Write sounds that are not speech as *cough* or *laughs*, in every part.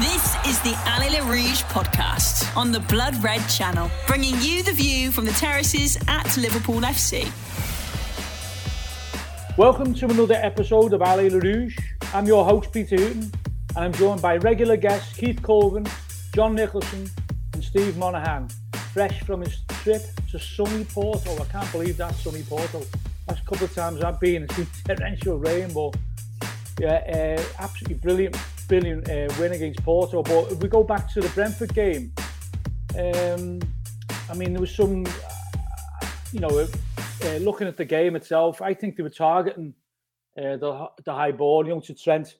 This is the Allez les Rouges podcast on the Blood Red channel, bringing you the view from the terraces at Liverpool FC. Welcome to another episode of Allez les Rouges. I'm your host, Peter Hooton, and I'm joined by regular guests Keith Colvin, John Nicholson, and Steve Monaghan, fresh from his trip to sunny Porto. I can't believe that sunny Porto. a couple of times I've been, it's been torrential rain, but yeah, uh, absolutely brilliant, brilliant uh, win against Porto. But if we go back to the Brentford game, um, I mean, there was some, uh, you know, uh, looking at the game itself, I think they were targeting uh, the the high ball, you know, to Trent.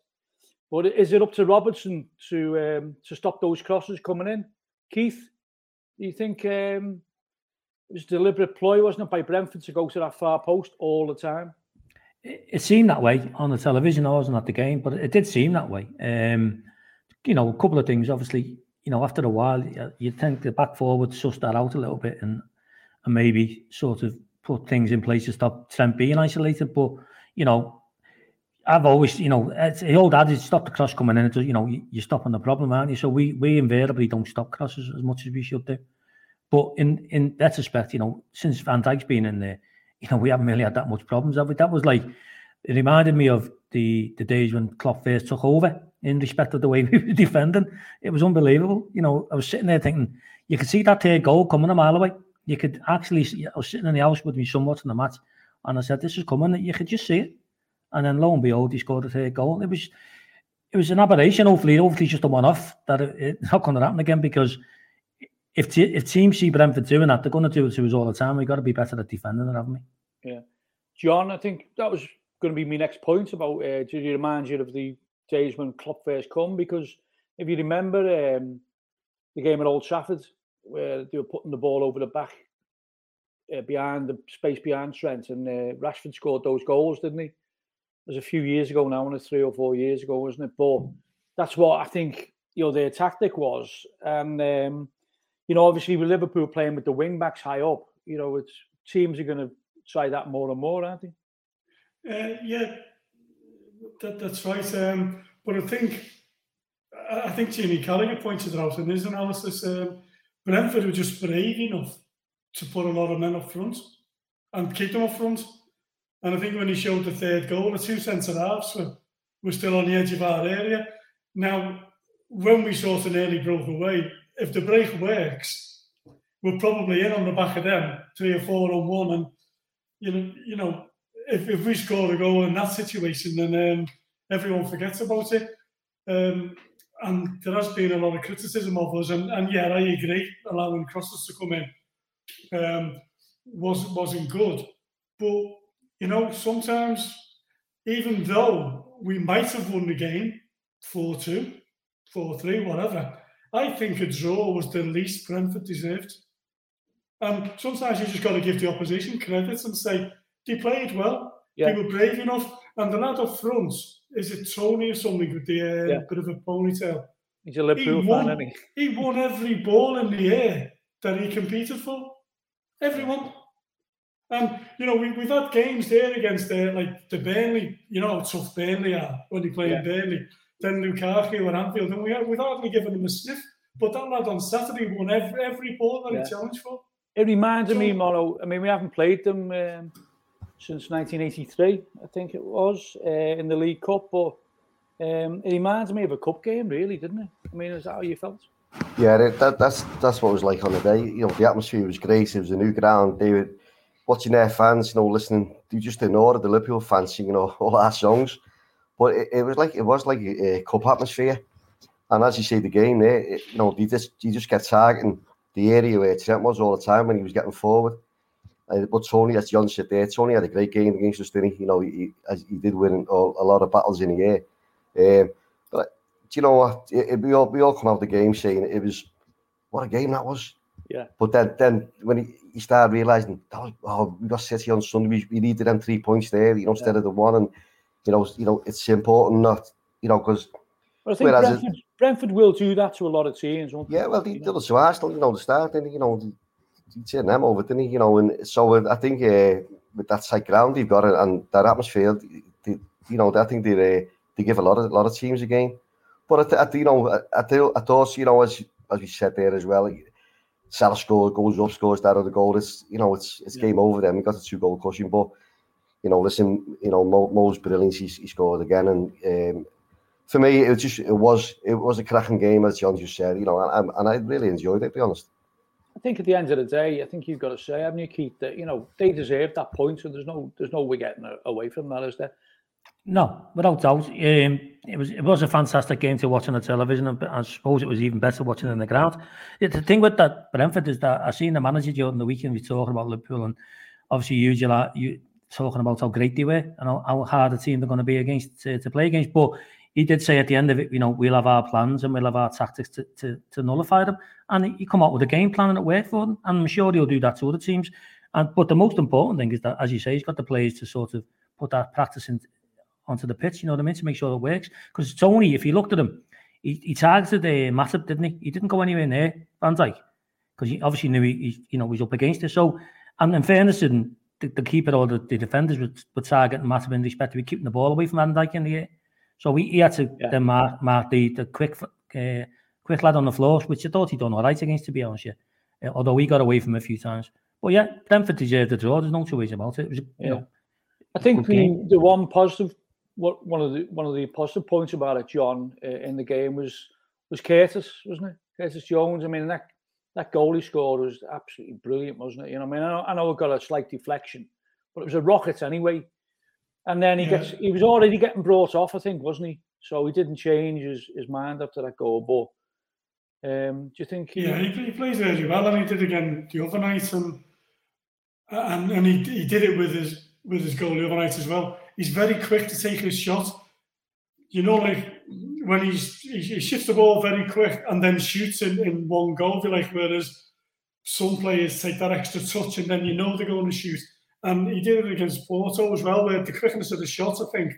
But is it up to Robertson to um, to stop those crosses coming in? Keith, do you think um, it was deliberate ploy, wasn't it, by Brentford to go to that far post all the time? It seemed that way on the television. I wasn't at the game, but it did seem that way. Um, you know, a couple of things. Obviously, you know, after a while, you think the back forward suss that out a little bit and and maybe sort of put things in place to stop Trent being isolated. But you know, I've always, you know, it's the old adage: stop the cross coming in. It's, you know, you're stopping the problem, aren't you? So we we invariably don't stop crosses as much as we should do. But in in that respect, you know, since Van Dijk's been in there, you know, we haven't really had that much problems. Have we? That was like it reminded me of the the days when Klopp first took over in respect of the way *laughs* we were defending. It was unbelievable. You know, I was sitting there thinking, you could see that third goal coming a mile away. You could actually, see, I was sitting in the house with me son watching the match, and I said, "This is coming." You could just see it, and then lo and behold, he scored a third goal. It was, it was an aberration. Hopefully, hopefully, just a one-off that it, it's not going to happen again because if te- if teams see Brentford doing that, they're going to do it to us all the time. We've got to be better at defending it, haven't we? Yeah, John, I think that was going to be my next point about. Uh, did you remind you of the days when Klopp first come? Because if you remember um, the game at Old Trafford, where they were putting the ball over the back uh, behind the space behind Trent, and uh, Rashford scored those goals, didn't he? It was a few years ago now, and three or four years ago, wasn't it? But that's what I think. You know, their tactic was, and um, you know, obviously with Liverpool playing with the wing backs high up, you know, it's teams are going to try that more and more, aren't they? Uh, yeah, that, that's right. Um, but I think I think Jamie Carragher pointed out in his analysis. Um, Brentford were just brave enough to put a lot of men up front and keep them up front. And I think when he showed the third goal, the two centre halves were, were still on the edge of our area. Now, when we sort of nearly broke away, if the break works, we're probably in on the back of them, three or four on one. And you know, you know, if, if we score a goal in that situation, then um, everyone forgets about it. Um, and there has been a lot of criticism of us, and, and yeah, I agree, allowing crosses to come in um, was wasn't good. But you know, sometimes even though we might have won the game 4-2, 4-3, whatever, I think a draw was the least Brentford deserved. And sometimes you just got to give the opposition credit and say they played well, yeah. they were brave enough, and the lad up front is it Toney or something with the uh, yeah. bit of a ponytail. He's a Liverpool he won, fan, isn't he? He won every ball in the air that he competed for. Everyone. And you know, we, we've had games there against uh, like the Burnley, you know how tough Burnley are when they play yeah. in Burnley. Then Lukaku and Anfield, and we we've hardly given him a sniff. But that lad on Saturday won every, every ball that yeah. he challenged for. It reminds so, me, Mono. I mean, we haven't played them um, since 1983, I think it was, uh, in the League Cup. But um, it reminds me of a cup game, really, didn't it? I mean, is that how you felt? Yeah, that, that's that's what it was like on the day. You know, the atmosphere was great. It was a new ground. They were watching their fans, you know, listening. They just ignored the Liverpool fans singing all, all our songs. But it, it was like it was like a, a cup atmosphere. And as you say, the game there, it, you know, you just you just get targeting the area where Trent was all the time when he was getting forward. Uh, but Toney, as John said there, Toney had a great game against us, didn't he? You know, he, he, he did win all, a lot of battles in the air. Um, but do you know what? It, it, we all we all come out of the game saying it was what a game that was. Yeah. But then then when he, he started realizing that was oh we got City on Sunday, we, we needed them three points there, you know, instead of the one, and you know, you know, it's important not, you know, because. I think Brentford, it, Brentford will do that to a lot of teams. Yeah, well, they did it to Arsenal, you know, the start, and you know, he turned them over, didn't he? You know, and so I think uh, with that side ground you've got it and that atmosphere, they, you know, I think they uh, they give a lot of a lot of teams a game. But I, I, you know, I, I, I thought, you know, as as we said there as well, Salah score goes up, scores that other goal. It's you know, it's it's yeah. game over. Then we got the two goal cushion, but you know, listen, you know, Mo, Mo's brilliant. He, he scored again, and um, for me, it was just it was it was a cracking game, as John just said. You know, and, and I really enjoyed it. To be honest. I think at the end of the day, I think you've got to say, haven't you, Keith, that you know they deserve that point. So there's no there's no way getting away from that, is there? No, without doubt. Um, it was it was a fantastic game to watch on the television, and I suppose it was even better watching in the ground. The thing with that Brentford is that I seen the manager during the weekend we talking about Liverpool, and obviously you, you talking about how great they were and how, how hard a team they're going to be against to, to play against. But he did say at the end of it, you know, we'll have our plans and we'll have our tactics to, to, to nullify them. And he come out with a game plan and it worked for them. And I'm sure he'll do that to other teams. And but the most important thing is that, as you say, he's got the players to sort of put that practice in, onto the pitch, you know what I mean, to make sure it works. Because Toney, if you looked at him, he, he targeted uh, Matip, didn't he? He didn't go anywhere near Van Dijk because he obviously knew he, he, you know was up against it. So, and in fairness, and the, the keeper or the, the defenders were, were targeting Matip in respect to be keeping the ball away from Van Dijk in the air. So we, he had to yeah. then mark, mark the, the quick uh, quick lad on the floor, which I thought he'd done all right against, to be honest. Yeah. Uh, although we got away from him a few times. But yeah, Brentford deserved the draw. There's no two ways about it. It was, yeah. you know, I think the, the one positive what one of the one of the positive points about it, John, uh, in the game was was Curtis, wasn't it? Curtis Jones. I mean that that goal he scored was absolutely brilliant, wasn't it? You know, I mean, I know, I know it got a slight deflection, but it was a rocket anyway. And then he yeah. gets he was already getting brought off, I think, wasn't he? So he didn't change his, his mind after that goal. But um, do you think he? Yeah, he, he plays really well, and he did again the other night, and and and he, he did it with his with his goal the other night as well he's very quick to take his shot. You know, like when he's he, shifts the ball very quick and then shoots in, in one go. Like whereas some players take that extra touch and then you know they're going to shoot. And he did it against Porto as well, where the quickness of the shot, I think,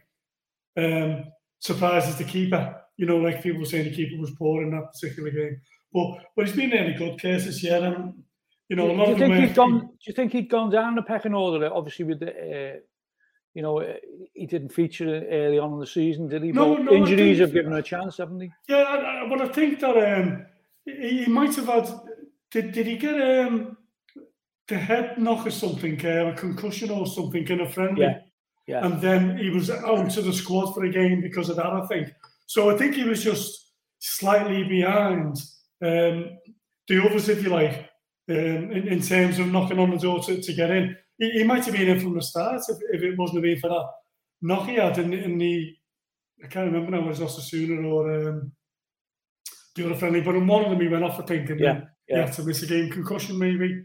um, surprises the keeper. You know, like people were saying the keeper was poor in that particular game. But but he's been really good cases, yeah. And you know, a lot do you think he'd gone? Do you think he'd gone down the pecking order? Obviously, with the uh, you know, eh, he didn't feature early on in the season, did he? No, but no, injuries think, have given him a chance, haven't they? Yeah, but I think that um, he, he, might have had. Did, did he get um, the head knock or something, uh, a concussion or something in a friendly? Yeah. yeah. And then he was out to the squad for a game because of that, I think. So I think he was just slightly behind um, the others, if you like, um, in, in terms of knocking on the door to, to get in he, he might have been in from the start if, if it wasn't been for that knock he had in, in the I can't remember now was Osasuna or um, the other friendly, but in one of them he went off, I think, and yeah, yeah. he had to miss a game concussion maybe.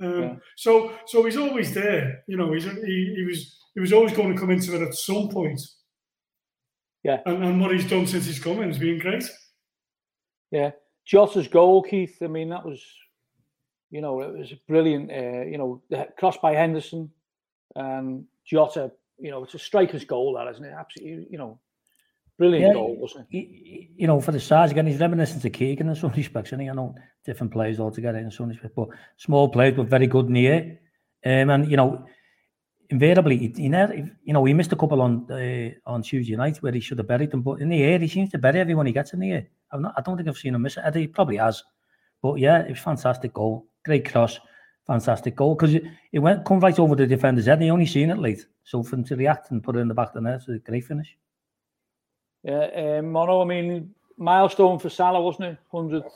Um, yeah. So so he's always there, you know. He's he, he was he was always going to come into it at some point. Yeah, and, and what he's done since he's come in has been great. Yeah, Jota's goal, Keith. I mean, that was you know, it was a brilliant. Uh, you know, the cross by Henderson and Jota. You know, it's a striker's goal, that isn't it? Absolutely, you know, brilliant yeah, goal, wasn't it? You know, for the size again, he's reminiscent of Keegan in some respects. And I know different players altogether in some respects, but small players, but very good near. Um, and you know, invariably, he, he never, you know, he missed a couple on uh, on Tuesday night where he should have buried them, but in the air, he seems to bury everyone he gets in the air. i not, I don't think I've seen him miss it. He probably has, but yeah, it was fantastic goal great cross, fantastic goal because it, it went come right over the defender's head. And he only seen it late, so for him to react and put it in the back of the net, it's a great finish. Yeah, um, Mono. I mean, milestone for Salah, wasn't it? Hundredth,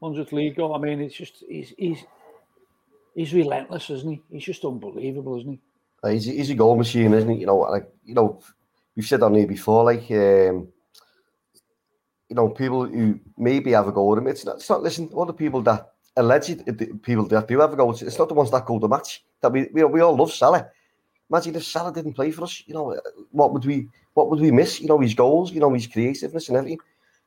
hundredth league goal. I mean, it's just he's he's he's relentless, isn't he? He's just unbelievable, isn't he? He's, he's a goal machine, isn't he? You know, like you know, we've said on here before, like um, you know, people who maybe have a goal with him. It's not. It's not. Listen, all the people that alleged uh, people that do ever go, it's not the ones that go the match. That we, we we all love Salah. Imagine if Salah didn't play for us. You know, uh, what would we what would we miss? You know, his goals, you know, his creativeness and everything.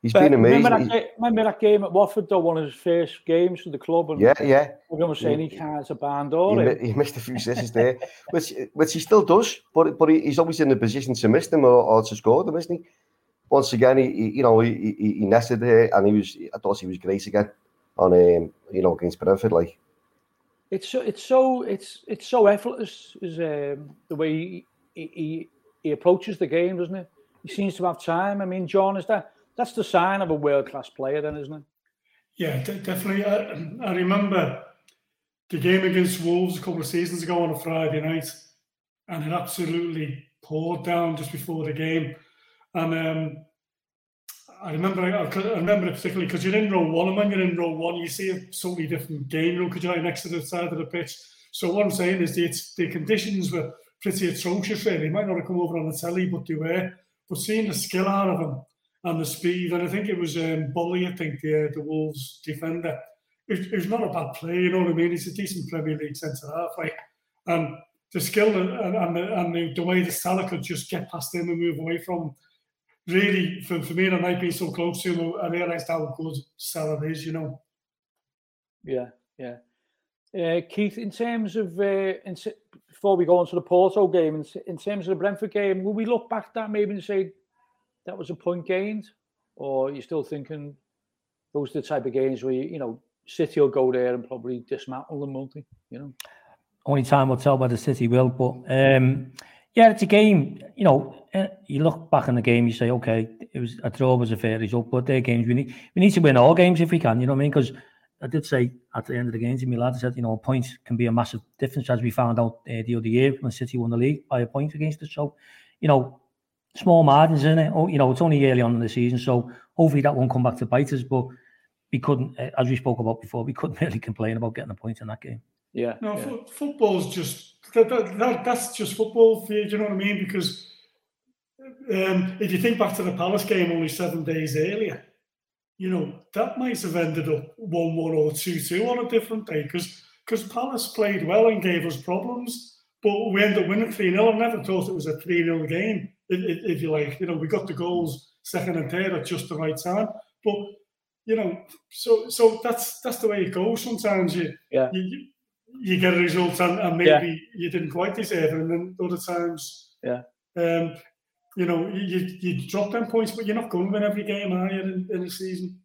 He's but been amazing. Remember that, remember that, game at Watford, though, one of his first games for the club? And yeah, yeah. Everyone was saying he can't a band or he, he missed a few assists there, which which he still does, but but he's always in the position to miss them or, or to score them, isn't he? Once again, he, he you know he, he, he nested there, and he was I thought he was great again on um, you know against Brentford. Like it's so it's so it's it's so effortless is um, the way he, he he approaches the game, doesn't it? He seems to have time. I mean, John, is that that's the sign of a world class player, then, isn't it? Yeah, de- definitely. I, I remember the game against Wolves a couple of seasons ago on a Friday night, and it absolutely poured down just before the game. And um, I remember, I, remember it particularly because you're in row one, and when you're in row one, you see a totally different game because you're next to the side of the pitch. So what I'm saying is the, the conditions were pretty atrocious. Really, they might not have come over on the telly, but they were. But seeing the skill out of them and the speed, and I think it was um, Boly, I think the the Wolves defender. He's not a bad player, you know what I mean? He's a decent Premier League centre half, right? And the skill and, and, the, and the, the way the Salah could just get past him and move away from really, for, for me and I might be so close to him, I realised how good Salah is, you know. Yeah, yeah. Uh, Keith, in terms of uh, in, before we go on to the Porto game, in, in terms of the Brentford game, will we look back at that maybe and say that was a point gained, or are you still thinking those are the type of games where you, you know City will go there and probably dismantle them, multi, you know? Only time will tell whether City will, but um, yeah, it's a game. You know, eh, you look back on the game, you say, okay, it was a draw was a fair result, but their games we need we need to win all games if we can. You know what I mean? Because I did say at the end of the game to me lad, I said, you know, points can be a massive difference as we found out uh, the other year when City won the league by a point against us. So, you know, small margins in it. Oh, you know, it's only early on in the season, so hopefully that won't come back to bite us. But we couldn't, uh, as we spoke about before, we couldn't *laughs* really complain about getting a point in that game. Yeah. No, yeah. F- football's just that, that, that, that's just football for you. Do you know what I mean? Because um, if you think back to the Palace game only seven days earlier, you know that might have ended up one-one or two-two on a different day because because Palace played well and gave us problems, but we ended up winning three 0 I never thought it was a three 0 game. If, if you like, you know, we got the goals second and third at just the right time, but you know, so so that's that's the way it goes. Sometimes you yeah. you, you get a result and, and maybe yeah. you didn't quite deserve it, and then other times, yeah, um, you know, you, you drop them points, but you're not going to win every game, are you, in, in a season?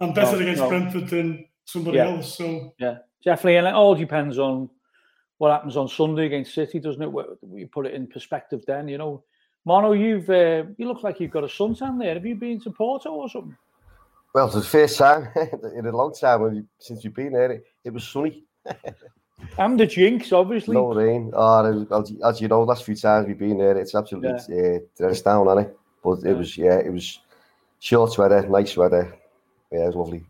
I'm better no, against no. Brentford than somebody yeah. else, so yeah, definitely, and it all depends on what happens on Sunday against City, doesn't it? We put it in perspective, then you know. Mono, you've uh, you look like you've got a suntan there. Have you been to Porto or something? Well, it's the first time *laughs* in a long time since you've been there. It, it was sunny. And the jinx, obviously. No rain. Oh, as, as you know, last few times we've been there, it's absolutely yeah. uh, it's down, on it? But it was, yeah, it was short weather, nice weather. Yeah, it was lovely.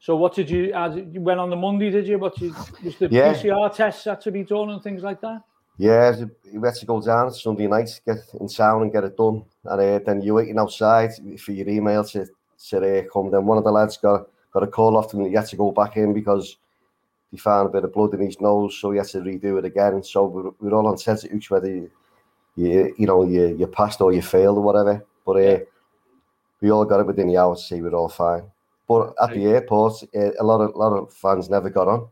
So, what did you? As you went on the Monday, did you? What you, was the yeah. PCR tests had to be done and things like that? Yeah, you had to go down Sunday night, get in town and get it done, and uh, then you're waiting outside for your email to to uh, come. Then one of the lads got got a call off and he had to go back in because he found a bit of blood in his nose, so he had to redo it again. So we're, we're all on sensitive whether you, you, you know you you passed or you failed or whatever. But uh, we all got it within the hour to see we're all fine. But at the airport, uh, a lot of a lot of fans never got on.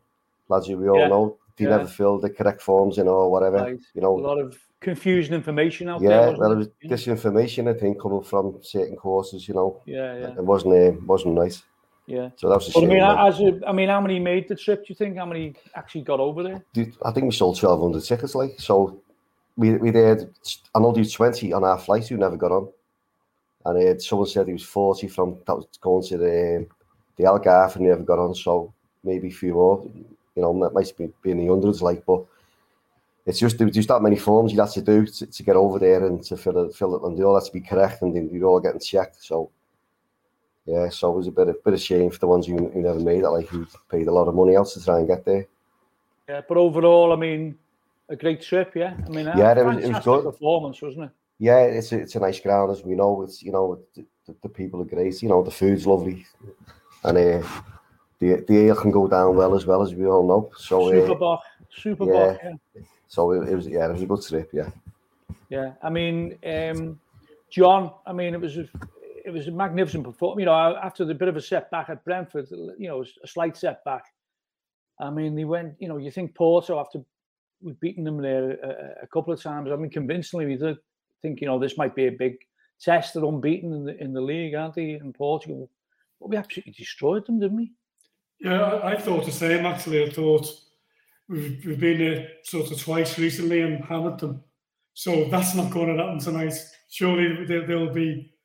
Lads, we all yeah. know they yeah. never filled the correct forms, you know, or whatever. Right. You know, a lot of confusion information out yeah, there. Yeah, well, it was disinformation, I think, coming from certain courses. You know, yeah, yeah. It wasn't uh, wasn't nice. Yeah. So that was a but shame. I mean, as a, I mean, how many made the trip? Do you think? How many actually got over there? I think we sold twelve hundred tickets. Like so, we we did. I know there's twenty on our flight who never got on, and uh, someone said he was forty from that was going to the the Algarve and never got on. So maybe a few more. You know, that might be, be in the hundreds. Like, but it's just there's just that many forms you have to do to, to get over there and to fill it, fill it, and they all have to be correct, and then you're all getting checked. So yeah, so it was a bit of bit of shame for the ones who, who never made it, like who paid a lot of money out to try and get there. Yeah, but overall, I mean, a great trip. Yeah, I mean, yeah, it was, it was good performance, wasn't it? Yeah, it's a, it's a nice ground as we know. It's you know the, the people are great. You know the food's lovely, and uh, the the ale can go down well as well as we all know. So super uh, super yeah. Yeah. So it, it, was yeah, it was a good trip. Yeah. Yeah, I mean, um, John. I mean, it was. A, it was a magnificent performance. You know, after the bit of a setback at Brentford, you know, a slight setback. I mean, they went. You know, you think Porto after we've beaten them there a, a couple of times. I mean, convincingly, we did think you know this might be a big test. They're unbeaten in the in the league, aren't they? In Portugal, but we absolutely destroyed them, didn't we? Yeah, I, thought the same. Actually, I thought we've, we've been there sort of twice recently and hammered them. So that's not going to happen tonight. Surely there, there'll be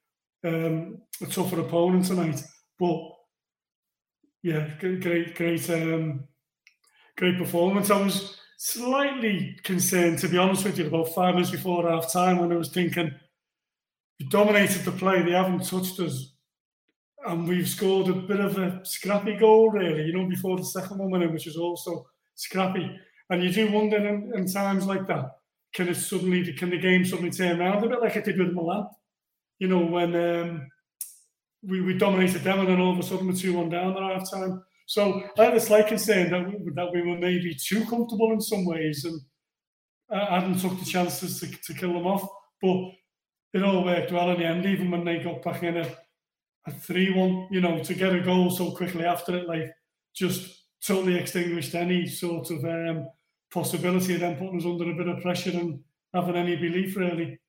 um, a tougher opponent tonight. But yeah, great, great, um, great performance. I was slightly concerned, to be honest with you, about five minutes before half time when I was thinking, we dominated the play, they haven't touched us. And we've scored a bit of a scrappy goal, really, you know, before the second in, which was also scrappy. And you do wonder in, in times like that, can it suddenly, can the game suddenly turn around a bit like it did with Milan? You know, when um, we, we dominated them and then all of a sudden we're 2 1 down at half time. So I had a slight concern that we, that we were maybe too comfortable in some ways and I hadn't took the chances to, to kill them off. But it all worked well in the end, even when they got back in a 3 1, you know, to get a goal so quickly after it, like just totally extinguished any sort of um, possibility of them putting us under a bit of pressure and having any belief, really.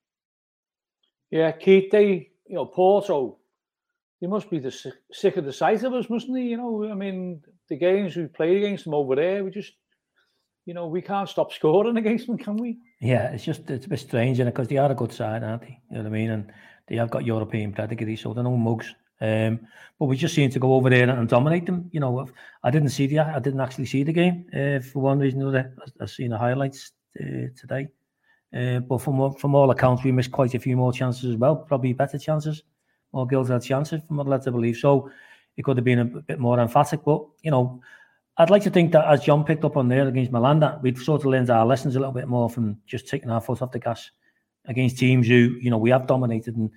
Yeah, Keith, they, you know, Porto, he must be the sick of the sight of us, mustn't he? You know, I mean, the games we played against them over there, we just, you know, we can't stop scoring *laughs* against them, can we? Yeah, it's just it's a bit strange, and because they are a good side, aren't they? You know what I mean? And they have got European pedigree, so they're no mugs. Um, but we just seem to go over there and dominate them. You know, I didn't see the I didn't actually see the game uh, for one reason or another. I've seen the highlights uh, today, uh, but from from all accounts, we missed quite a few more chances as well. Probably better chances more had chances from what led to believe. So it could have been a bit more emphatic. But, you know, I'd like to think that as John picked up on there against Milan, that we'd sort of learned our lessons a little bit more from just taking our foot off the gas against teams who, you know, we have dominated. And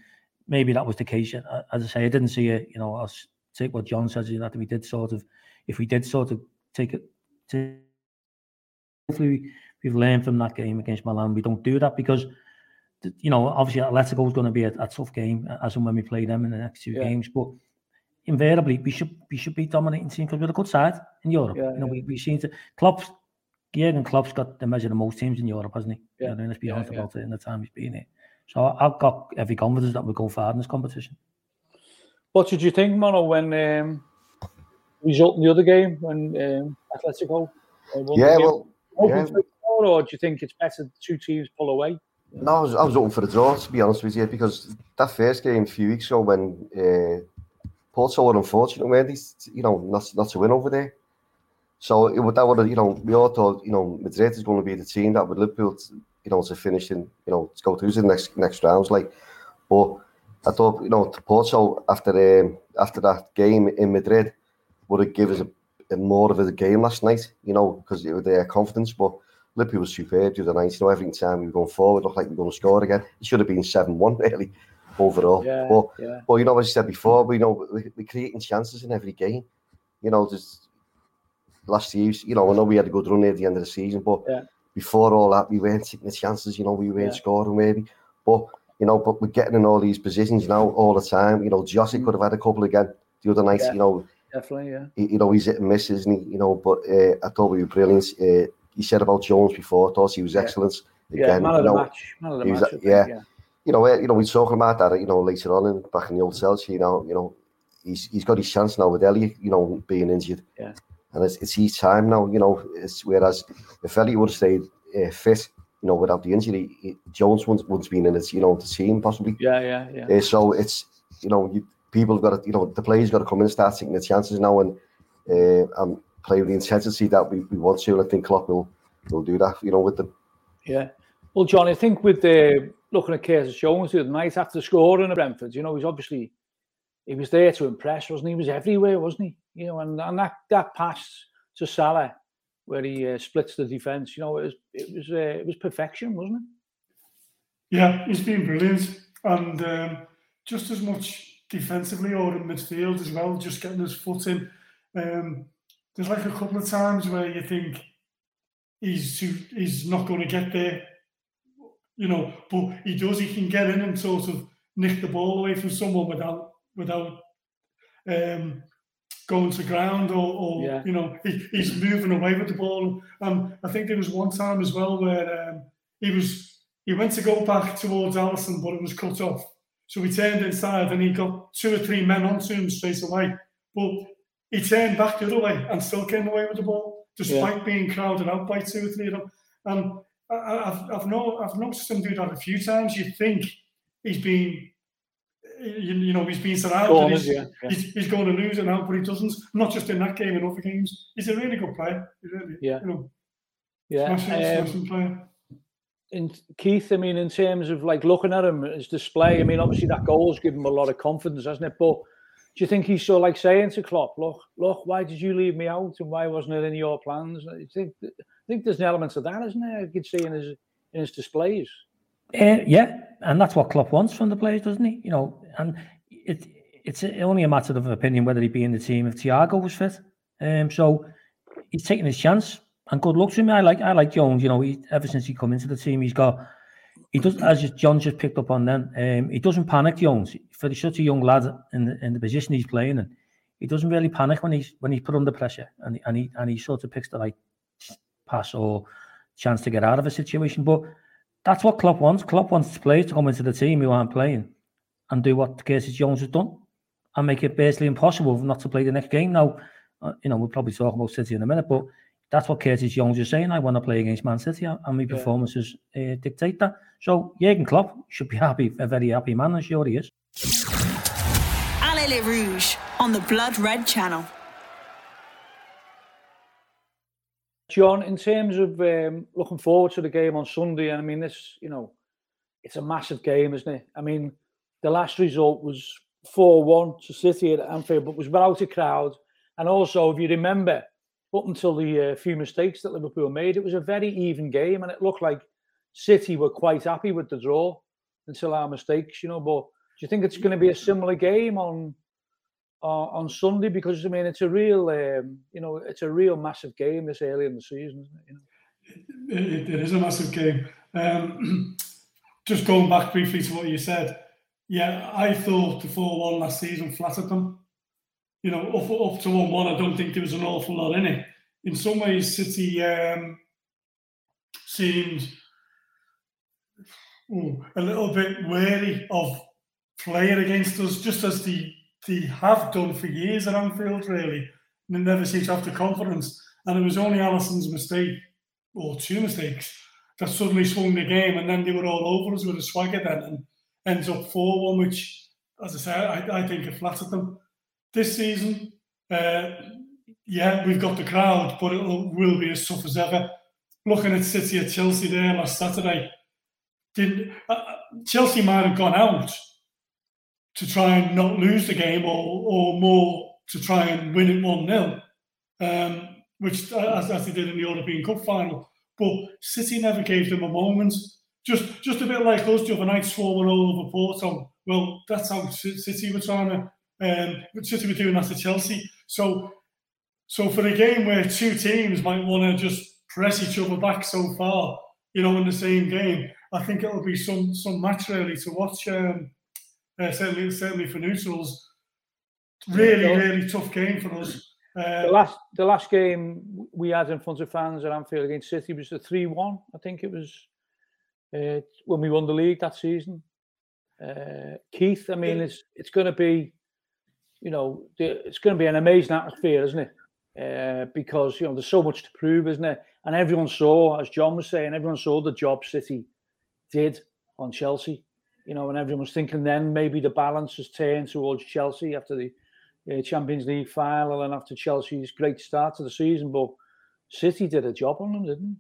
maybe that was the case. As I say, I didn't see it, you know, I'll take what John says, that we did sort of, if we did sort of take it to, hopefully we've learned from that game against Milan. We don't do that because you know, obviously Atletico is going to be a, a, tough game as and when we play them in the next two yeah. games, but invariably we should we should be dominating teams because we're a good side in Europe. Yeah, you know, yeah. we we seem to Klopp's Jurgen Klopp's got the measure of most teams in Europe, hasn't he? Yeah. You know, let's be honest about it in the time he's been here. So I've got every confidence that we'll go far in this competition. What did you think, Mono, when um, result in the other game when um, Atletico? Uh, yeah, well, yeah. Or do you think it's better two teams pull away? No, I was, I was open for the draw, to be honest with you, because that first game a few weeks ago when uh, Porto were unfortunate, weren't they? You know, not, not to win over there. So it would, that would you know, we all thought, you know, Madrid is going to be the team that would Liverpool, you know, to finish in, you know, to go through the next next rounds. Like, but I thought, you know, Porto after um, after that game in Madrid would have given us a, a more of a game last night, you know, because it was their confidence. But Liverpool was superb the other night. You know, every time we were going forward, looked like we were going to score again. It should have been 7 1, *laughs* really, overall. Yeah, but, yeah. but, you know, as I said before, we know we, we're creating chances in every game. You know, there's last year, you know, I know we had a good run near the end of the season, but yeah. before all that, we weren't taking the chances, you know, we weren't yeah. scoring maybe. But, you know, but we're getting in all these positions now all the time. You know, Jossie mm. could have had a couple again the other night, you know. Definitely, yeah. He, you know, he's hit and miss, isn't he? You know, but uh, I thought we were brilliant. Uh, he said about Jones before. Thought he was excellent. Yeah, Again, man of know, match. Man of the match. Yeah. yeah. You know, you know, we are talking about that. You know, later on in back in the old Chelsea. You know, you know, he's he's got his chance now with Elliott. You know, being injured. Yeah. And it's, it's his time now. You know, it's whereas if Elliott would have stayed uh, fit, you know, without the injury, he, Jones wouldn't, wouldn't been in it. You know, the team possibly. Yeah, yeah, yeah. Uh, so it's you know, you, people got to, you know, the players got to come in and start taking the chances now and uh, and play with the intensity that we, we want to. And I think Klopp will we'll do that, you know, with them. Yeah. Well, John, I think with the looking at Curtis Jones the night after scoring at Brentford, you know, he's obviously he was there to impress, wasn't he? He was everywhere, wasn't he? You know, and, and that that pass to Salah where he uh, splits the defence, you know, it was it was uh, it was perfection, wasn't it? Yeah, he's been brilliant, and um, just as much defensively or in midfield as well, just getting his foot in. Um, there's like a couple of times where you think he's he's not going to get there, you know. But he does. He can get in and sort of nick the ball away from someone without without um, going to ground or, or yeah. you know he, he's moving away with the ball. And I think there was one time as well where um, he was he went to go back towards Alisson, but it was cut off. So he turned inside and he got two or three men onto him straight away. But he turned back the other way and still came away with the ball despite yeah. being crowded out by two or three of them. And I, have I've, no, I've noticed him do that a few times. You think he's been you, you know, he's been surrounded. He's, yeah, yeah. he's, he's, going to lose it now, but he doesn't. Not just in that game, in other games. He's a really good player. Really, yeah. You know, yeah. Smashing, um, smashing player. In Keith, I mean, in terms of like looking at him, his display, I mean, obviously that goal's given him a lot of confidence, hasn't it? But do you think he's sort of like saying to Klopp, look, look, why did you leave me out and why wasn't it in your plans? I think, I think there's an element of that, isn't there? You could see in his in his displays. Uh, yeah, and that's what Klopp wants from the players, doesn't he? You know, and it it's only a matter of opinion whether he'd be in the team if Thiago was fit. Um, so he's taking his chance, and good luck to him. I like I like Jones. You know, he, ever since he come into the team, he's got he does as John just picked up on then. Um, he doesn't panic, Jones, for such a young lad in the, in the position he's playing in. He doesn't really panic when he's when he's put under pressure, and and he and he sort of picks the right pass or chance to get out of a situation. But that's what Klopp wants. Klopp wants players to come into the team who aren't playing and do what Curtis Jones has done and make it basically impossible not to play the next game. Now, uh, you know, we'll probably talk about City in a minute, but that's what Curtis Jones is saying. I want to play against Man City, and my performances uh, dictate that. So Jurgen Klopp should be *laughs* happy, a very happy man, I'm sure he is. Allez les Rouges on the Blood Red Channel. John, in terms of um, looking forward to the game on Sunday, and I mean, this, you know, it's a massive game, isn't it? I mean, the last result was 4 1 to City at Anfield, but was without a crowd. And also, if you remember, up until the uh, few mistakes that Liverpool made, it was a very even game, and it looked like City were quite happy with the draw until our mistakes, you know. But do you think it's going to be a similar game on uh, on Sunday? Because I mean, it's a real, um, you know, it's a real massive game this early in the season, it, you know? it, it is a massive game. Um, *clears throat* just going back briefly to what you said, yeah, I thought the four-one last season flattered them you know, up, up to 1 1, I don't think there was an awful lot in it. In some ways, City um, seemed ooh, a little bit wary of playing against us, just as they, they have done for years at Anfield, really. And they never seem to have the confidence. And it was only Alisson's mistake, or two mistakes, that suddenly swung the game. And then they were all over us with a swagger then and ends up 4 1, which, as I say, I, I think it flattered them this season, uh, yeah, we've got the crowd, but it will be as tough as ever. Looking at City at Chelsea there last Saturday, did uh, uh, Chelsea might have gone out to try and not lose the game, or or more to try and win it one 0 um, which uh, as, as they did in the European Cup final. But City never gave them a moment. Just just a bit like us the other night, swarming all over Porto. Well, that's how City were trying to um, City were doing that to Chelsea. So, so for a game where two teams might want to just press each other back so far, you know, in the same game, I think it'll be some some match really to watch. Um, uh, certainly, certainly for neutrals, really, really tough game for us. Uh, the last the last game we had in front of fans at Anfield against City was a three one. I think it was uh, when we won the league that season. Uh, Keith, I mean, it's it's going to be you know, it's going to be an amazing atmosphere, isn't it? Uh, because you know there's so much to prove, isn't it? And everyone saw, as John was saying, everyone saw the job City did on Chelsea. You know, and everyone was thinking then maybe the balance has turned towards Chelsea after the uh, Champions League final and after Chelsea's great start to the season. But City did a job on them, didn't?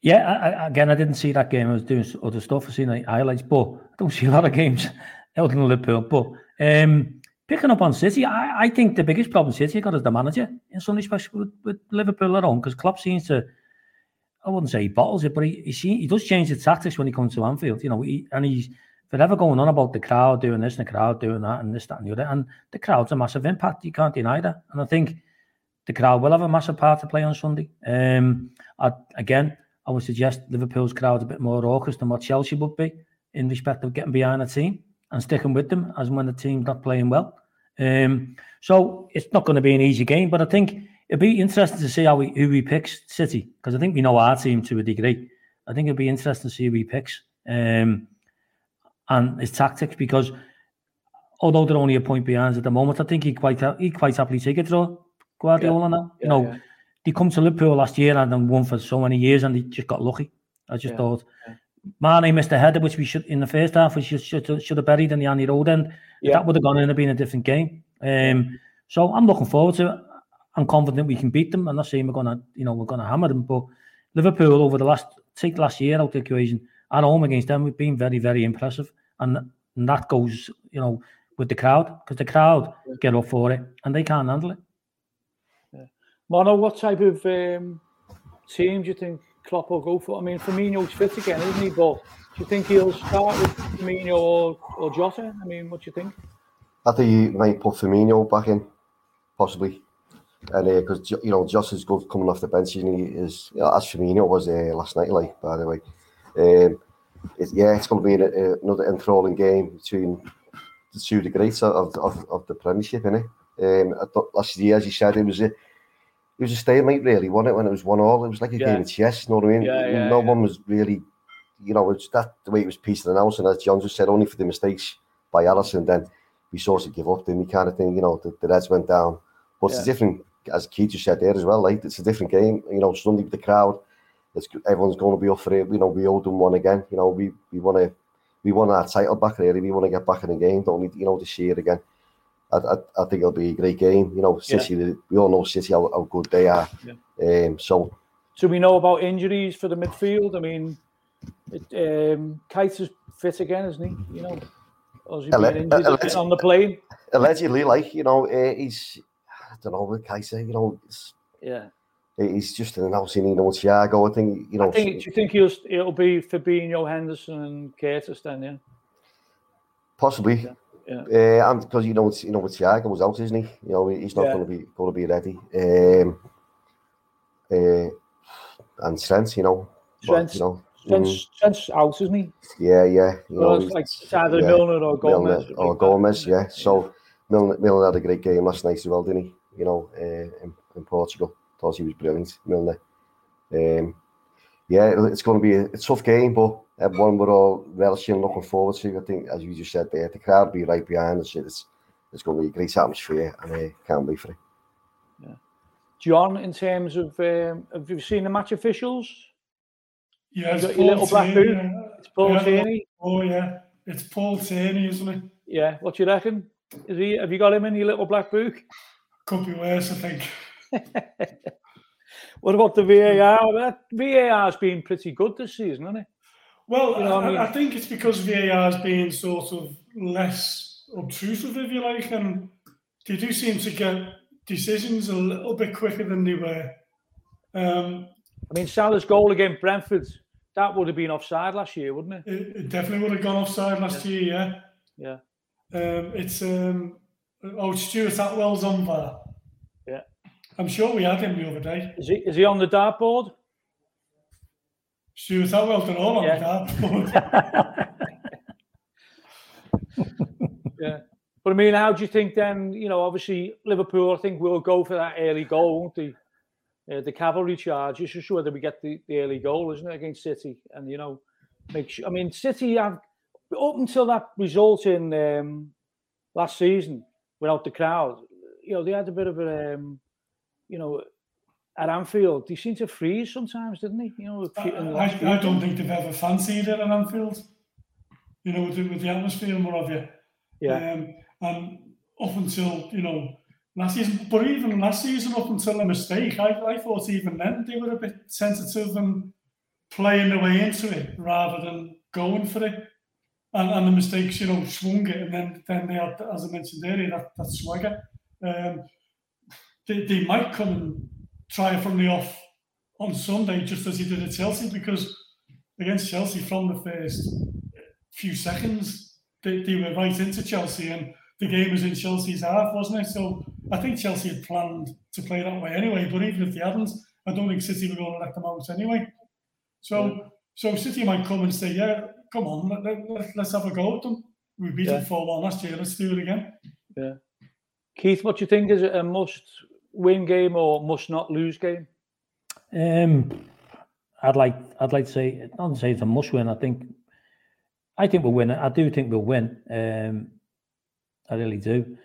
Yeah, I, again, I didn't see that game. I was doing other stuff. I seen like highlights, but I don't see a lot of games *laughs* out in Liverpool. But um, Picking up on City, I, I think the biggest problem City got is the manager in some respects with, with Liverpool at home because Klopp seems to, I wouldn't say he bottles it, but he he, he does change the tactics when he comes to Anfield, you know, he, and he's forever going on about the crowd doing this and the crowd doing that and this, that, and the other. And the crowd's a massive impact. You can't deny that. And I think the crowd will have a massive part to play on Sunday. Um, I, again, I would suggest Liverpool's crowd a bit more raucous than what Chelsea would be in respect of getting behind a team and sticking with them as when the team's not playing well. Um, so it's not going to be an easy game, but I think it'd be interesting to see how we, who we picks City because I think we know our team to a degree. I think it'd be interesting to see who he picks um, and his tactics because although they're only a point behind at the moment, I think he quite he quite happily take it draw Guardiola yeah. now. You know, yeah. they come to Liverpool last year and then won for so many years and they just got lucky. I just thought Mane missed a header, which we should in the first half, which should should, should have buried in the Anfield Road end. Yeah. That would have gone in and been a different game. Um, so I'm looking forward to it. I'm confident we can beat them. I'm not saying we're gonna, you know, we're gonna hammer them, but Liverpool over the last take last year out the equation at home against them, we've been very, very impressive, and, and that goes, you know, with the crowd because the crowd get up for it and they can't handle it. Mono, what type of um, team do you think Klopp will go for? I mean, Firmino's fit again, isn't he? But do you think he'll start with Firmino or, or Jota? I mean, what do you think? I think you might put Firmino back in, possibly. And because you know, Josh is good coming off the bench, and he is you know, as Firmino was uh, last night. Like by the way, um, it, yeah, it's going to be an, uh, another enthralling game between the two the greats of, of, of the Premiership, innit? Um, last year, as you said, it was a it was a stalemate, really, wasn't it? When it was one all, it was like a Yeah. game of chess. You know what I mean? Yeah, yeah, no one was really, you know, it's that the way it was pieced and announced, and as John just said, only for the mistakes by Alisson, then we sort of give up, then we kind of thing, you know, the, the Reds went down. But it's a different, as Keith just said there as well, like it's a different game. You know, Sunday with the crowd, it's everyone's going to be up for it. You know, we owe them one again. You know, we we want to we want our title back really. We want to get back in the game. Don't we? You know, this year again. I, I, I think it'll be a great game. You know, Yeah. City. We all know City how, how good they are. Um, so Do we know about injuries for the midfield? I mean, it, um, Keita is fit again, isn't he? You know, or he been injured on the plane? allegedly, like you know, uh, he's I don't know what Kaiser. You know, Yeah. he's just announcing. You know, Thiago. I think you know. I think, do you think he'll, it'll be Fabinho, Henderson, and Curtis then? Yeah. Possibly. Yeah. Uh, and because you know, it's, you know, with Thiago was out, isn't he? You know, he's not Yeah. going to be going to be ready. Um, uh, and Trent, you know, but, you know, Trent's, mm, Trent's out, isn't he? yeah, yeah, you know, it's like it's either yeah, Milner or Gomez. Milner or Gomez, yeah. So Milner, Milner had a great game last night as well, didn't he? You know, uh, in, in Portugal, thought he was brilliant, Milner. Um, yeah, it's going to be a, a tough game, but uh, one we're all relishing, looking forward to. I think, as you just said there, the crowd will be right behind us. It's it's going to be a great atmosphere, and I uh, can't wait for it. John, in terms of, um, have you seen the match officials? Yeah, it's You got little black Tierney, yeah. It's Paul Yeah, Tierney. Oh yeah, it's Paul Tierney, isn't it? Yeah. What do you reckon? Is he? Have you got him in your little black book? Could be worse, I think. *laughs* What about the VAR? That VAR's been pretty good this season, hasn't it? Well, You know I I, mean? I think it's because VAR is being sort of less obtrusive, if you like, and they do seem to get decisions a little bit quicker than they were. Um, I mean, Salah's goal against Brentford, that would have been offside last year, wouldn't it? it, it definitely would have gone offside last year, yeah. Yeah. Um, it's um, oh Stuart Atwell's on VAR. I'm sure we had him the other day. Is he? Is he on the dartboard? Stuart Atwell done all on Yeah. that. *laughs* Yeah. But I mean, how do you think then? You know, obviously Liverpool, I think will go for that early goal, won't they? Uh, the cavalry charge. It's just whether we get the, the early goal, isn't it, against City? And you know, make sure. I mean, City have up until that result in um, last season without the crowd. You know, they had a bit of a, um, you know, at Anfield. he seemed to freeze sometimes, didn't he? You know, in I, I don't think they've ever fancied it at Anfield. You know, with the, with the atmosphere and what have you. Yeah. Um, and up until, you know, last season, but even last season, up until a mistake, I, I thought even then they were a bit sensitive and playing their way into it rather than going for it. And, and the mistakes, you know, swung it. And then, then they had, as I mentioned earlier, that, that swagger. Um, they, they might come and try it from the off on Sunday, just as he did at Chelsea, because against Chelsea from the first few seconds, they, they were right into Chelsea and the game was in Chelsea's half, wasn't it? So I think Chelsea had planned to play that way anyway, but even if they hadn't, I don't think City were going to let them out anyway. So so City might come and say, yeah, come on, let, let, let's have a go at them. We beat Yeah. them 4 1 last year, let's do it again. Yeah. Keith, what do you think is it a must-win game or must-not-lose game? Um, I'd like I'd like to say not to say it's a must win. I think I think we'll win. I do think we'll win. Um, I really do.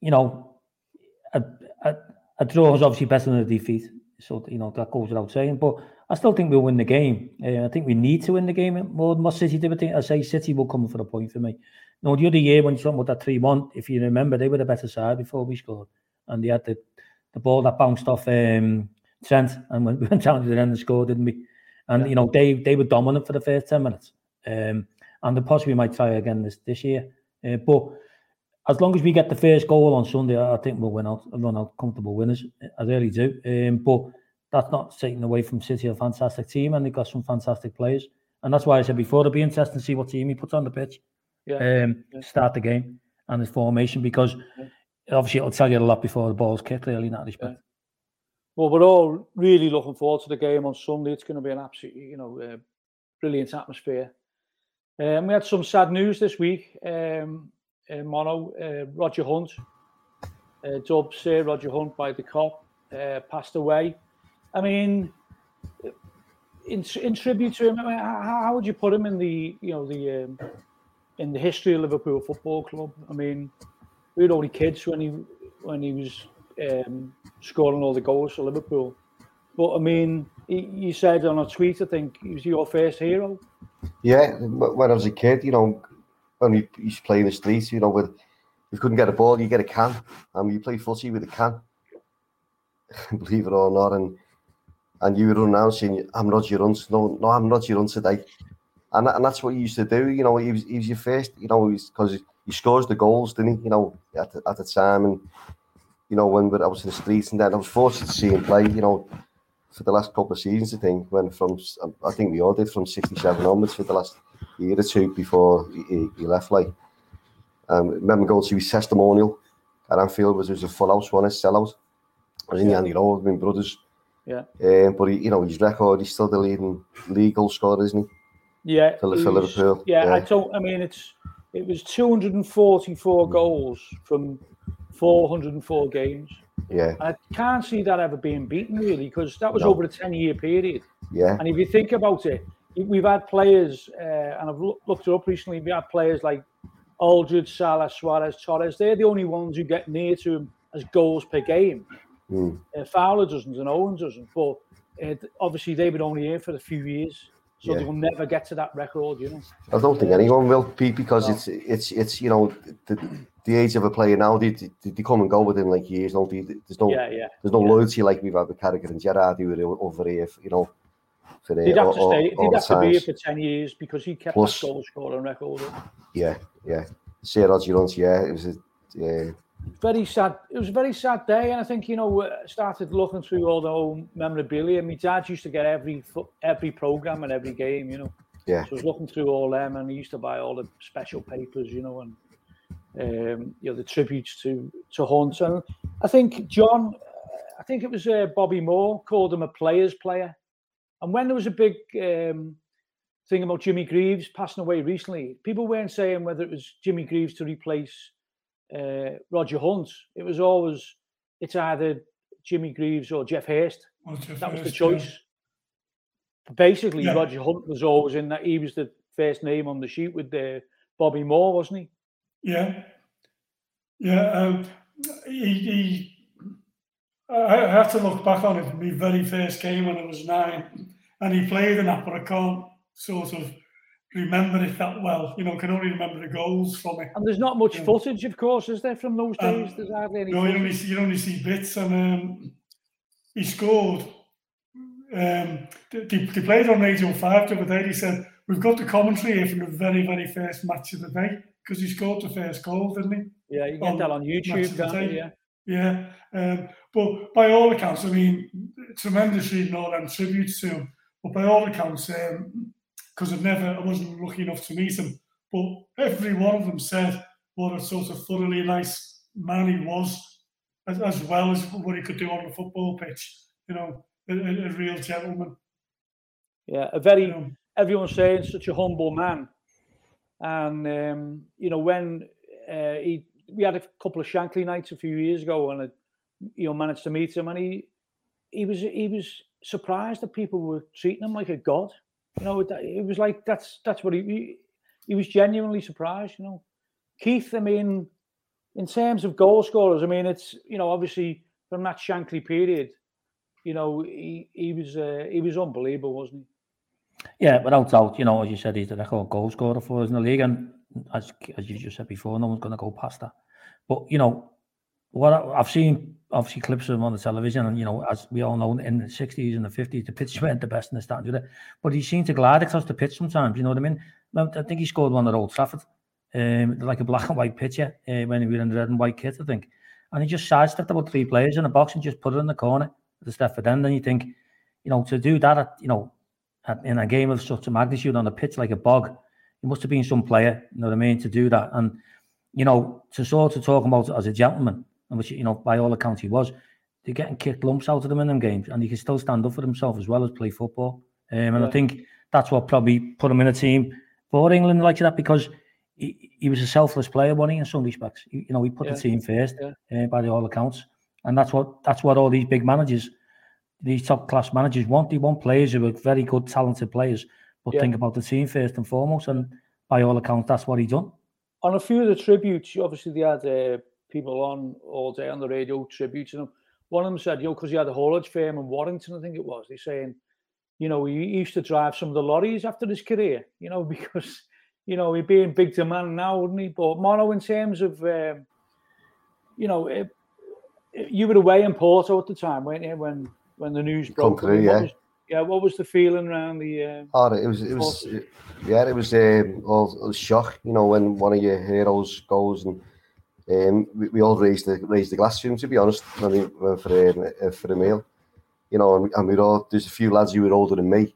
You know, a, a, a draw is obviously better than a defeat. So you know that goes without saying. But I still think we'll win the game. Uh, I think we need to win the game more than what City did. I think I say City will come for a point for me. No, the other year when you talking about that three one, if you remember, they were the better side before we scored, and they had the the ball that bounced off um, Trent, and we *laughs* went down to the end and scored, didn't we? And yeah. you know they they were dominant for the first ten minutes, um, and they possibly might try again this this year. Uh, but as long as we get the first goal on Sunday, I think we'll win out, run out comfortable winners. I really do. Um, but that's not taking away from City, a fantastic team, and they've got some fantastic players. And that's why I said before, it'll be interesting to see what team he puts on the pitch. Yeah. Um, yeah. Start the game and his formation because. Obviously it'll tell you a lot before the ball's kicked, really, in that respect. Yeah. Well, we're all really looking forward to the game on Sunday. It's going to be an absolutely, you know, uh, brilliant atmosphere. Um, we had some sad news this week. Um, uh, mono, uh, Roger Hunt, uh, dubbed Sir Roger Hunt by the cop, uh, passed away. I mean, in, in tribute to him, I mean, how, how, would you put him in the you know the um, in the history of Liverpool Football Club? I mean, we were only kids when he when he was um, scoring all the goals for Liverpool. But I mean, you said on a tweet, I think he was your first hero. Yeah, when I was a kid, you know, when we used to play in the streets, you know, with you couldn't get a ball, you get a can, and you play footy with a can. *laughs* Believe it or not, and and you would saying, "I'm Roger Hunt." No, no, I'm Roger Hunt today, and and that's what he used to do. You know, he was he was your first. You know, because he scores the goals, didn't he? You know, at the, at the time, and you know when I was in the streets, and then I was fortunate to see him play. You know, for the last couple of seasons, I think, when from I think we all did from '67 onwards for the last year or two before he, he left. Like, um, remember going to his testimonial at Anfield was there was a full house, one a sellout. I was in yeah. the Annie Road my brothers. Yeah. Um, but he, you know, his record, he's still the leading legal scorer, isn't he? Yeah. For, for Liverpool. Yeah, yeah, I don't. I mean, it's it was 244 goals from 404 games. Yeah. I can't see that ever being beaten really because that was no. over a 10 year period. Yeah. And if you think about it, we've had players, uh, and I've looked it up recently, we had players like Aldridge, Salah, Suarez, Torres. They're the only ones who get near to him as goals per game. Mm. Uh, Fowler doesn't and Owen doesn't. But uh, obviously, they were only here for a few years. So yeah. they will never get to that record, you know. I don't think anyone will, Pete, because no. it's it's it's you know the the age of a player now. They, they, they come and go within like years. Don't they? There's no yeah, yeah, there's no yeah. loyalty like we've had with Carragher and Gerrard who were over here, you know. For they'd have to stay. They'd have to be here for ten years because he kept Plus, that goal scoring record. Yeah, yeah. Sir Roger Hunt, yeah, it was a yeah very sad. It was a very sad day, and I think you know started looking through all the old memorabilia. My dad used to get every every program and every game, you know. Yeah. So I was looking through all them, and he used to buy all the special papers, you know, and um, you know the tributes to to Hunt. And I think John, I think it was uh, Bobby Moore called him a player's player. And when there was a big um, thing about Jimmy Greaves passing away recently, people weren't saying whether it was Jimmy Greaves to replace uh, Roger Hunt. It was always it's either Jimmy Greaves or Jeff Hurst. Jeff that was the choice. Yeah. Basically, yeah. Roger Hunt was always in that. He was the first name on the sheet with the Bobby Moore, wasn't he? Yeah, yeah. Um, he, he I, I have to look back on it. My very first game when I was nine, and he played in that, but I can't sort of remember it that well. You know, can only remember the goals from it. And there's not much yeah. footage, of course, is there from those days? Um, there's hardly any. No, you only, see, you only see bits, and um, he scored. Um, they, they played on Radio Five the other day. He said, "We've got the commentary here from the very, very first match of the day because he scored the first goal, didn't he?" Yeah, you get on that on YouTube, can't you? Yeah. Yeah, um, but by all accounts, I mean, tremendously, all them tributes to him. But by all accounts, um, because I've never, I wasn't lucky enough to meet him. But every one of them said what a sort of thoroughly nice man he was, as, as well as what he could do on the football pitch. You know, a, a, a real gentleman. Yeah, a very, you know, everyone's saying such a humble man. And, um, you know, when uh, he, we had a couple of Shankly nights a few years ago and I, you know, managed to meet him and he, he was, he was surprised that people were treating him like a god. You know, it was like that's that's what he he was genuinely surprised. You know, Keith. I mean, in terms of goal scorers, I mean, it's you know obviously from that Shankly period, you know, he he was uh, he was unbelievable, wasn't he? Yeah, without doubt. You know, as you said, he's the record goal scorer for us in the league, and as as you just said before, no one's going to go past that. But you know, what I've seen obviously clips of him on the television, and you know, as we all know, in the sixties and the fifties, the pitch *laughs* weren't the best in the stand, but he seemed to glide across the pitch sometimes. You know what I mean? I think he scored one at Old Trafford, um, like a black and white picture uh, when he was in the red and white kit, I think, and he just sidestepped about three players in the box and just put it in the corner the step for them. And you think, you know, to do that, at, you know, at, in a game of such a magnitude on a pitch like a bog, it must have been some player, you know what I mean, to do that. And you know, to sort of talk about it as a gentleman, and which you know, by all accounts he was, they're getting kicked lumps out of them in them games, and he can still stand up for himself as well as play football. Um, and yeah. I think that's what probably put him in a team for England like that because he, he was a selfless player, wasn't he? In some respects, he, you know, he put yeah. the team first yeah. uh, by all accounts, and that's what that's what all these big managers, these top class managers want. They want players who are very good, talented players, but think about the team first and foremost. And by all accounts, that's what he done. On a few of the tributes, obviously they had uh, people on all day on the radio tributing him. One of them said, you know, because he had a haulage firm in Warrington, I think it was. They're saying, you know, he used to drive some of the lorries after his career, you know, *laughs* because, you know, he'd be in big demand now, wouldn't he? But Mono, in terms of, um, you know, it, it, you were away in Porto at the time, weren't you? When when the news broke. Through, yeah. Was, yeah. What was the feeling around the? Uh, oh, it was. It was. yeah, it was. Um, all, it was shock. You know, when one of your heroes goes and um, we, we all raised the raised the glass to him. To be honest, when we for a, for a meal, you know, and, and we all there's a few lads who were older than me.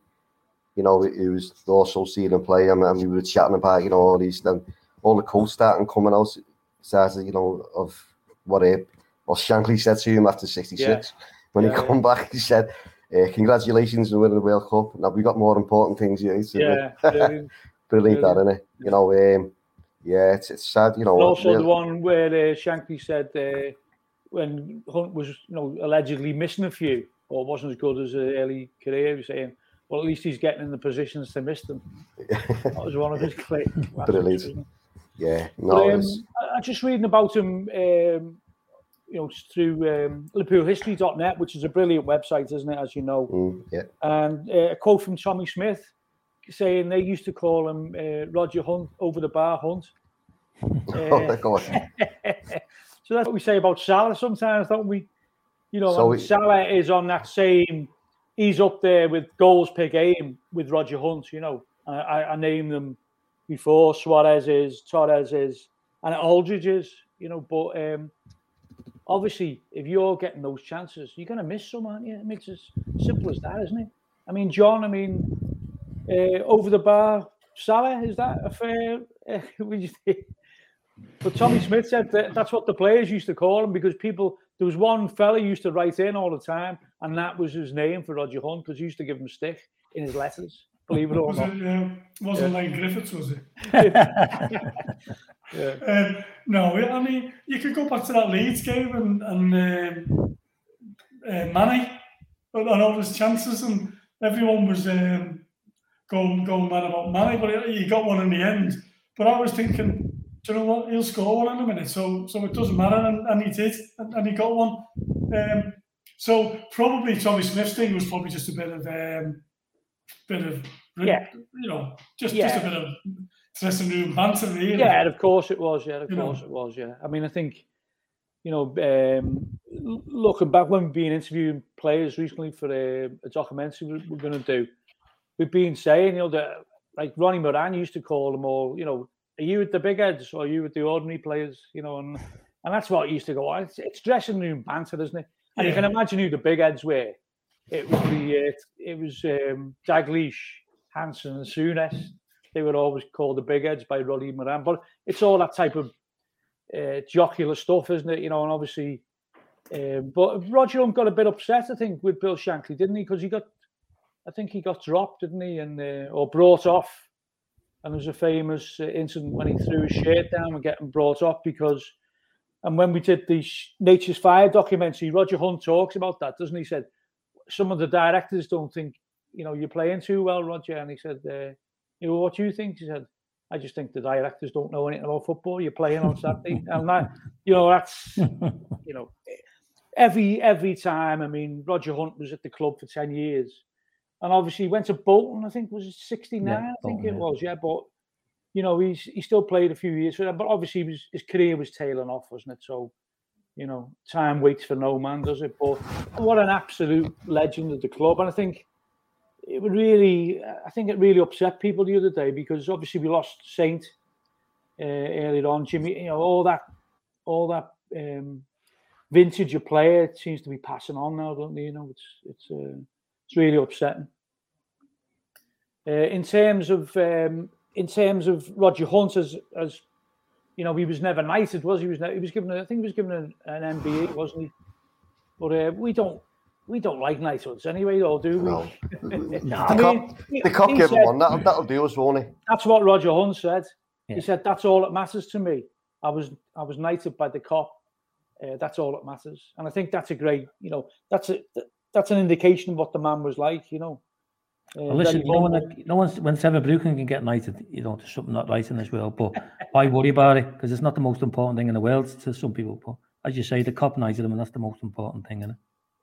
You know, it was also seeing him play, and, and we were chatting about you know all these then all the quotes starting coming out, started you know of what uh, what Shankly said to him after '66 yeah. when yeah, he come back. He said, uh, "Congratulations on winning the World Cup. Now we got more important things." Yeah, so yeah, brilliant, *laughs* brilliant, that isn't it? You know. Um, yeah, it's, it's sad, you know. And also the one where uh, Shankly said uh, when Hunt was, you know, allegedly missing a few or wasn't as good as an early career, he was saying, well, at least he's getting in the positions to miss them. *laughs* that was one of his claims. Brilliant. Yeah, no. But, um, I, just reading about him, um, you know, through um, LiverpoolHistory.net, which is a brilliant website, isn't it? As you know. Mm, yeah. And uh, a quote from Tommy Smith saying they used to call him uh, Roger Hunt over the bar Hunt. *laughs* oh my God. *laughs* so that's what we say about Salah sometimes, don't we? You know, so we, Salah is on that same. He's up there with goals per game with Roger Hunt. You know, I, I named them before. Suarez is, Torres is, and Aldridge is. You know, but um, obviously, if you're getting those chances, you're going to miss some, aren't you? I mean, it's as simple as that, isn't it? I mean, John. I mean, uh, over the bar, Salah. Is that a fair? *laughs* Uh, would you think? But Tommy Smith said that that's what the players used to call him because people. There was one fella used to write in all the time, and that was his name for Roger Hunt because he used to give him stick in his letters. Believe it or was not. It, uh, wasn't yeah. like Griffiths, was it? *laughs* yeah. Um, no, I mean you could go back to that Leeds game and and um, uh, Manny and all his chances, and everyone was um, going going mad about Manny, but he got one in the end. But I was thinking, do you know what? He'll score one in a minute, so so it doesn't matter, and, and he did, and, and he got one. Um, so probably Tommy Smith's thing was probably just a bit of um, bit of yeah, you know, just yeah. just a bit of dressing room banter, really. Yeah, of course it was. Yeah, of you course know. it was. Yeah, I mean, I think you know, um, looking back when we've been interviewing players recently for a, a documentary we're, we're going to do we've been saying, you know, that like Ronnie Moran used to call them all, you know, are you with the big heads or are you with the ordinary players? You know, and *laughs* and that's what he used to go on. It's, it's dressing room banter, isn't it? And yeah. you can imagine who the big heads were. It was the uh, it was um, Dalglish, Hansen, and Souness. They were always called the big heads by Ronnie Moran. But it's all that type of uh, jocular stuff, isn't it? You know, and obviously, um, but Roger got a bit upset, I think, with Bill Shankly, didn't he? Because he got I think he got dropped, didn't he, and uh, or brought off. And there's a famous uh, incident when he threw his shirt down and getting brought off because. And when we did the Nature's Fire documentary, Roger Hunt talks about that, doesn't he? he said some of the directors don't think you know you're playing too well, Roger. And he said, uh, "You know what you think?" He said, "I just think the directors don't know anything about football. You're playing on Saturday, *laughs* and that you know that's *laughs* you know." every every time. I mean, Roger Hunt was at the club for ten years, and obviously he went to Bolton. I think was it sixty nine. Yeah, I think Bolton, it yeah. was. Yeah, but you know he's he still played a few years for them. But obviously was, his career was tailing off, wasn't it? So you know, time waits for no man, does it? But what an absolute legend of the club, and I think it would really, I think it really upset people the other day because obviously we lost Saint uh, earlier on. Jimmy, you know, all that, all that um, vintage of player seems to be passing on now, don't they? You know, it's it's uh, it's really upsetting. Uh, in terms of um, in terms of Roger Hunt as as you know, he was never knighted, was he? He was ne- he was given a, I think he was given an, an MBE, wasn't he? But uh, we don't we don't like knighthoods anyway, though, do we? No. *laughs* No, I The mean, cop, he- the cop gave said- him one. That'll, that'll do us, won't it? That's what Roger Hunt said. Yeah. He said, "That's all that matters to me. I was I was knighted by the cop. Uh, that's all that matters." And I think that's a great, you know, that's a that's an indication of what the man was like, you know. Uh, Well, listen, very no one, humble. no one's when Trevor Brooking can get knighted, you know, there's something not right in this world. But why worry about it? Because it's not the most important thing in the world to some people. But as you say, the cop knighted him, and that's the most important thing, is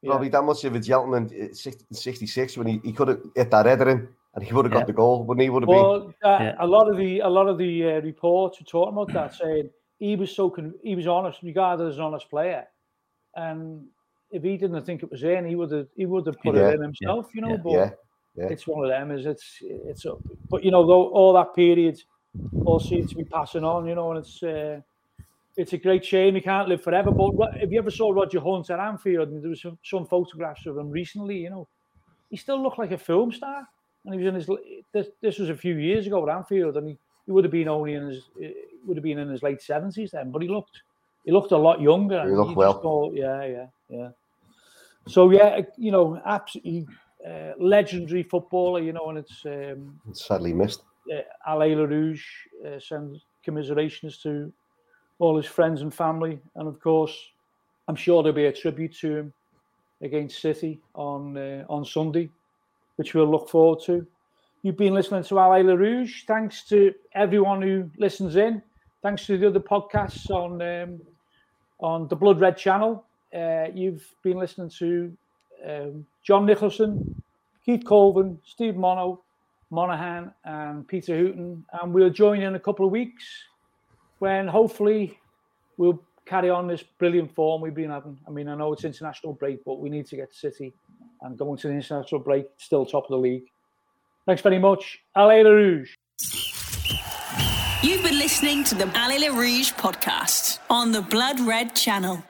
Yeah. Robbie, that much of a gentleman in 66 when he, he could have hit that header in and he would have got Yeah. the goal, wouldn't he? Would have been. Well, uh, Yeah. a lot of the a lot of the uh, reports were talking about that, *clears throat* saying he was so con- he was honest, regarded as an honest player, and if he didn't think it was in, he would have he would have put Yeah, it in himself, you know. yeah, but Yeah, yeah. it's one of them. Is it's it's but you know though all that period all seems to be passing on, you know, and it's uh, it's a great shame he can't live forever. But if you ever saw Roger Hunt at Anfield, and there was some, some photographs of him recently, you know, he still looked like a film star. And he was in his this, this was a few years ago at Anfield, and he, he would have been only in his would have been in his late seventies then, but he looked he looked a lot younger. and looked well. yeah, yeah, yeah. So yeah, you know, absolutely uh, legendary footballer, you know, and it's um, Sadly missed. uh, Allez les Rouges uh, sends commiserations to all his friends and family, and of course, I'm sure there'll be a tribute to him against City on uh, on Sunday, which we'll look forward to. You've been listening to Allez les Rouges. Thanks to everyone who listens in. Thanks to the other podcasts on um, on the Blood Red channel. Uh, you've been listening to um, John Nicholson, Keith Colvin, Steve Mono, Monaghan, and Peter Hooton. And we'll join in a couple of weeks when hopefully we'll carry on this brilliant form we've been having. I mean, I know it's international break, but we need to get City and going to the international break, still top of the league. Thanks very much. Allez les Rouges. You've been listening to the Allez les Rouges podcast on the Blood Red channel.